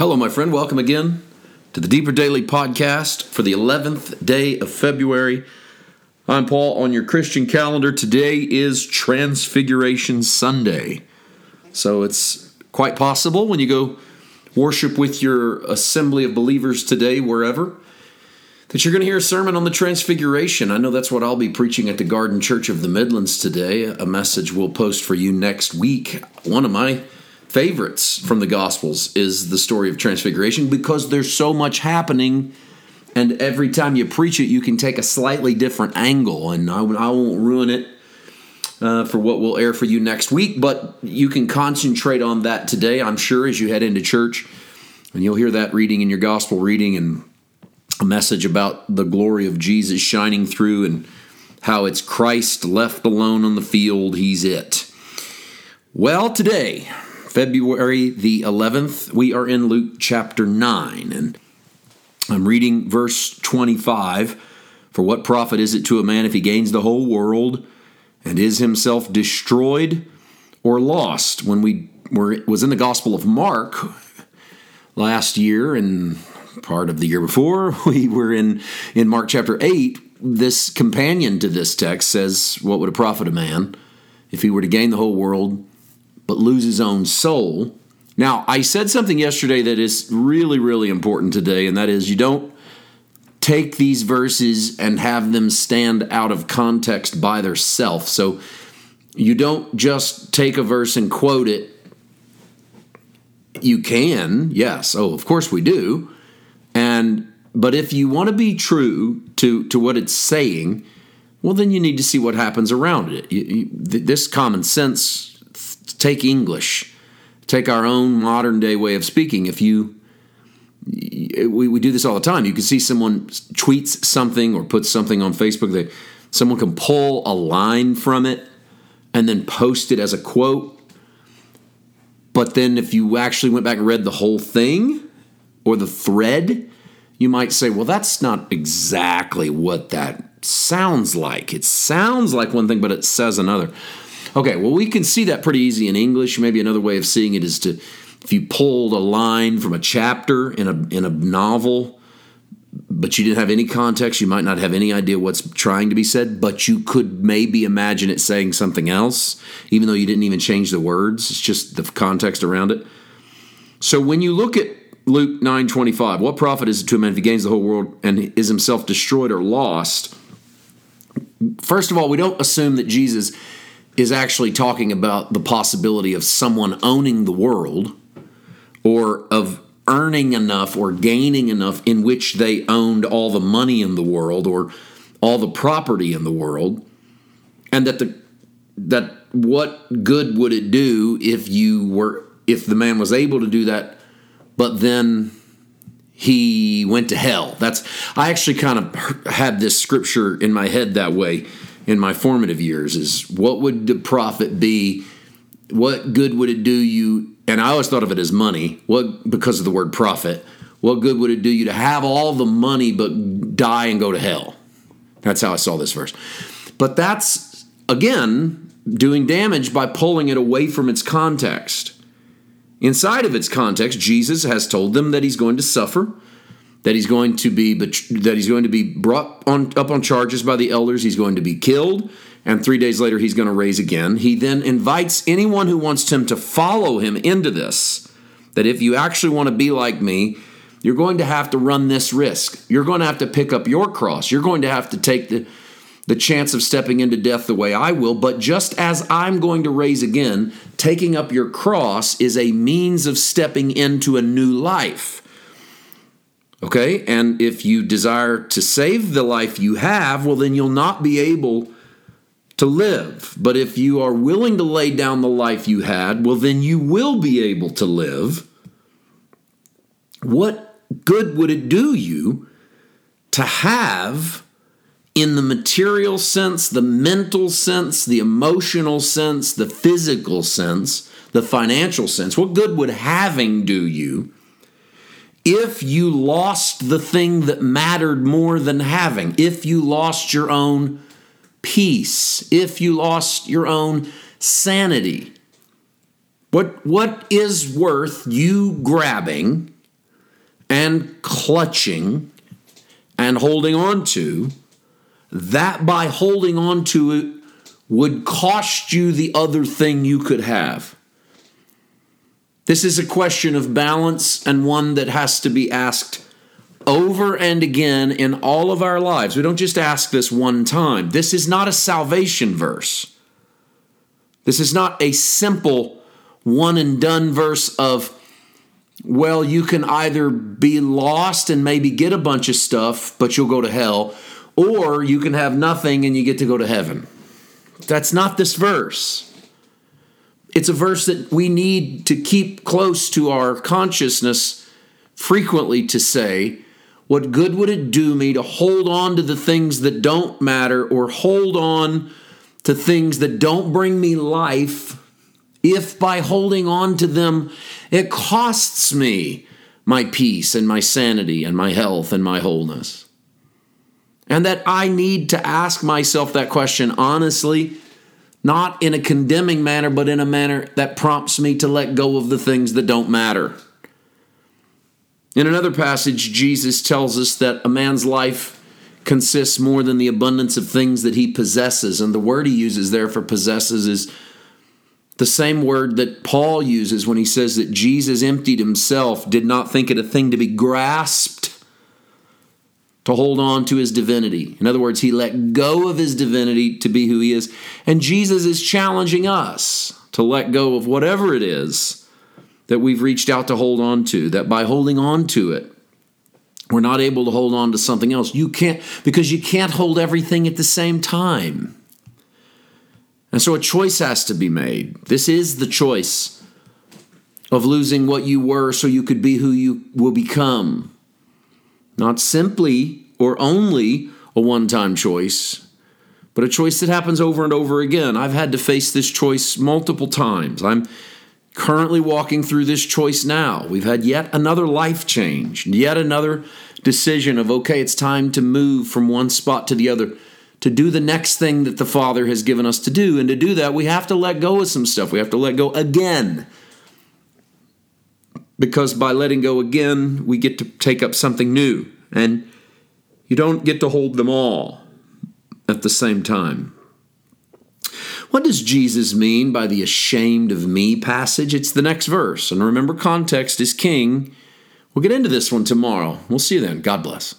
Hello, my friend. Welcome again to the Deeper Daily Podcast for the 11th day of February. I'm Paul on your Christian calendar. Today is Transfiguration Sunday. So it's quite possible when you go worship with your assembly of believers today, wherever, that you're going to hear a sermon on the Transfiguration. I know that's what I'll be preaching at the Garden Church of the Midlands today, a message we'll post for you next week. One of my favorites from the Gospels is the story of Transfiguration because there's so much happening. And every time you preach it, you can take a slightly different angle. And I, I won't ruin it uh, for what will air for you next week, but you can concentrate on that today, I'm sure, as you head into church. And you'll hear that reading in your gospel reading and a message about the glory of Jesus shining through and how it's Christ left alone on the field. He's it. Well, today, February the 11th, we are in Luke chapter 9, and I'm reading verse 25. For what profit is it to a man if he gains the whole world and is himself destroyed or lost? When we were was in the Gospel of Mark last year and part of the year before, we were in in Mark chapter 8. This companion to this text says, "What would it profit a man if he were to gain the whole world but lose his own soul. Now, I said something yesterday that is really, really important today, and that is you don't take these verses and have them stand out of context by themselves. So you don't just take a verse and quote it. You can, yes. Oh, of course we do. And but if you want to be true to to what it's saying, well, then you need to see what happens around it. You, you, this common sense take English, take our own modern day way of speaking. If you, we, we do this all the time. You can see someone tweets something or puts something on Facebook that someone can pull a line from it and then post it as a quote. But then if you actually went back and read the whole thing or the thread, you might say, well, that's not exactly what that sounds like. It sounds like one thing, but it says another. Okay, well, we can see that pretty easy in English. Maybe another way of seeing it is to, if you pulled a line from a chapter in a, in a novel, but you didn't have any context, you might not have any idea what's trying to be said, but you could maybe imagine it saying something else, even though you didn't even change the words. It's just the context around it. So when you look at Luke 9:25, what profit is it to a man if he gains the whole world and is himself destroyed or lost? First of all, we don't assume that Jesus is actually talking about the possibility of someone owning the world or of earning enough or gaining enough in which they owned all the money in the world or all the property in the world and that the that what good would it do if you were if the man was able to do that but then he went to hell? That's i actually kind of had this scripture in my head that way in my formative years is what would the profit be? What good would it do you? And I always thought of it as money. What because of the word profit? What good would it do you to have all the money but die and go to hell? That's how I saw this verse. But that's again doing damage by pulling it away from its context. Inside of its context, Jesus has told them that he's going to suffer that he's going to be that he's going to be brought on up on charges by the elders. He's going to be killed. And 3 days later he's going to raise again. He then invites anyone who wants him to follow him into this that if you actually want to be like me you're going to have to run this risk. You're going to have to pick up your cross. You're going to have to take the the chance of stepping into death the way I will, but just as I'm going to raise again, taking up your cross is a means of stepping into a new life. Okay? And if you desire to save the life you have, well, then you'll not be able to live. But if you are willing to lay down the life you had, well, then you will be able to live. What good would it do you to have, in the material sense, the mental sense, the emotional sense, the physical sense, the financial sense? What good would having do you? If you lost the thing that mattered more than having, if you lost your own peace, if you lost your own sanity, what, what is worth you grabbing and clutching and holding on to, that by holding on to it would cost you the other thing you could have. This is a question of balance and one that has to be asked over and again in all of our lives. We don't just ask this one time. This is not a salvation verse. This is not a simple one and done verse of, well, you can either be lost and maybe get a bunch of stuff, but you'll go to hell, or you can have nothing and you get to go to heaven. That's not this verse. It's a verse that we need to keep close to our consciousness frequently to say, What good would it do me to hold on to the things that don't matter or hold on to things that don't bring me life if by holding on to them it costs me my peace and my sanity and my health and my wholeness? And that I need to ask myself that question honestly not in a condemning manner, but in a manner that prompts me to let go of the things that don't matter. In another passage, Jesus tells us that a man's life consists more than the abundance of things that he possesses. And the word he uses there for possesses is the same word that Paul uses when he says that Jesus emptied himself, did not think it a thing to be grasped to hold on to his divinity. In other words, he let go of his divinity to be who he is. And Jesus is challenging us to let go of whatever it is that we've reached out to hold on to, that by holding on to it, we're not able to hold on to something else. You can't, because you can't hold everything at the same time. And so a choice has to be made. This is the choice of losing what you were so you could be who you will become. Not simply or only a one time choice, but a choice that happens over and over again. I've had to face this choice multiple times. I'm currently walking through this choice now. We've had yet another life change, yet another decision of, okay, it's time to move from one spot to the other, to do the next thing that the Father has given us to do. And to do that, we have to let go of some stuff. We have to let go again because by letting go again, we get to take up something new. And you don't get to hold them all at the same time. What does Jesus mean by the ashamed of me passage? It's the next verse. And remember, context is king. We'll get into this one tomorrow. We'll see you then. God bless.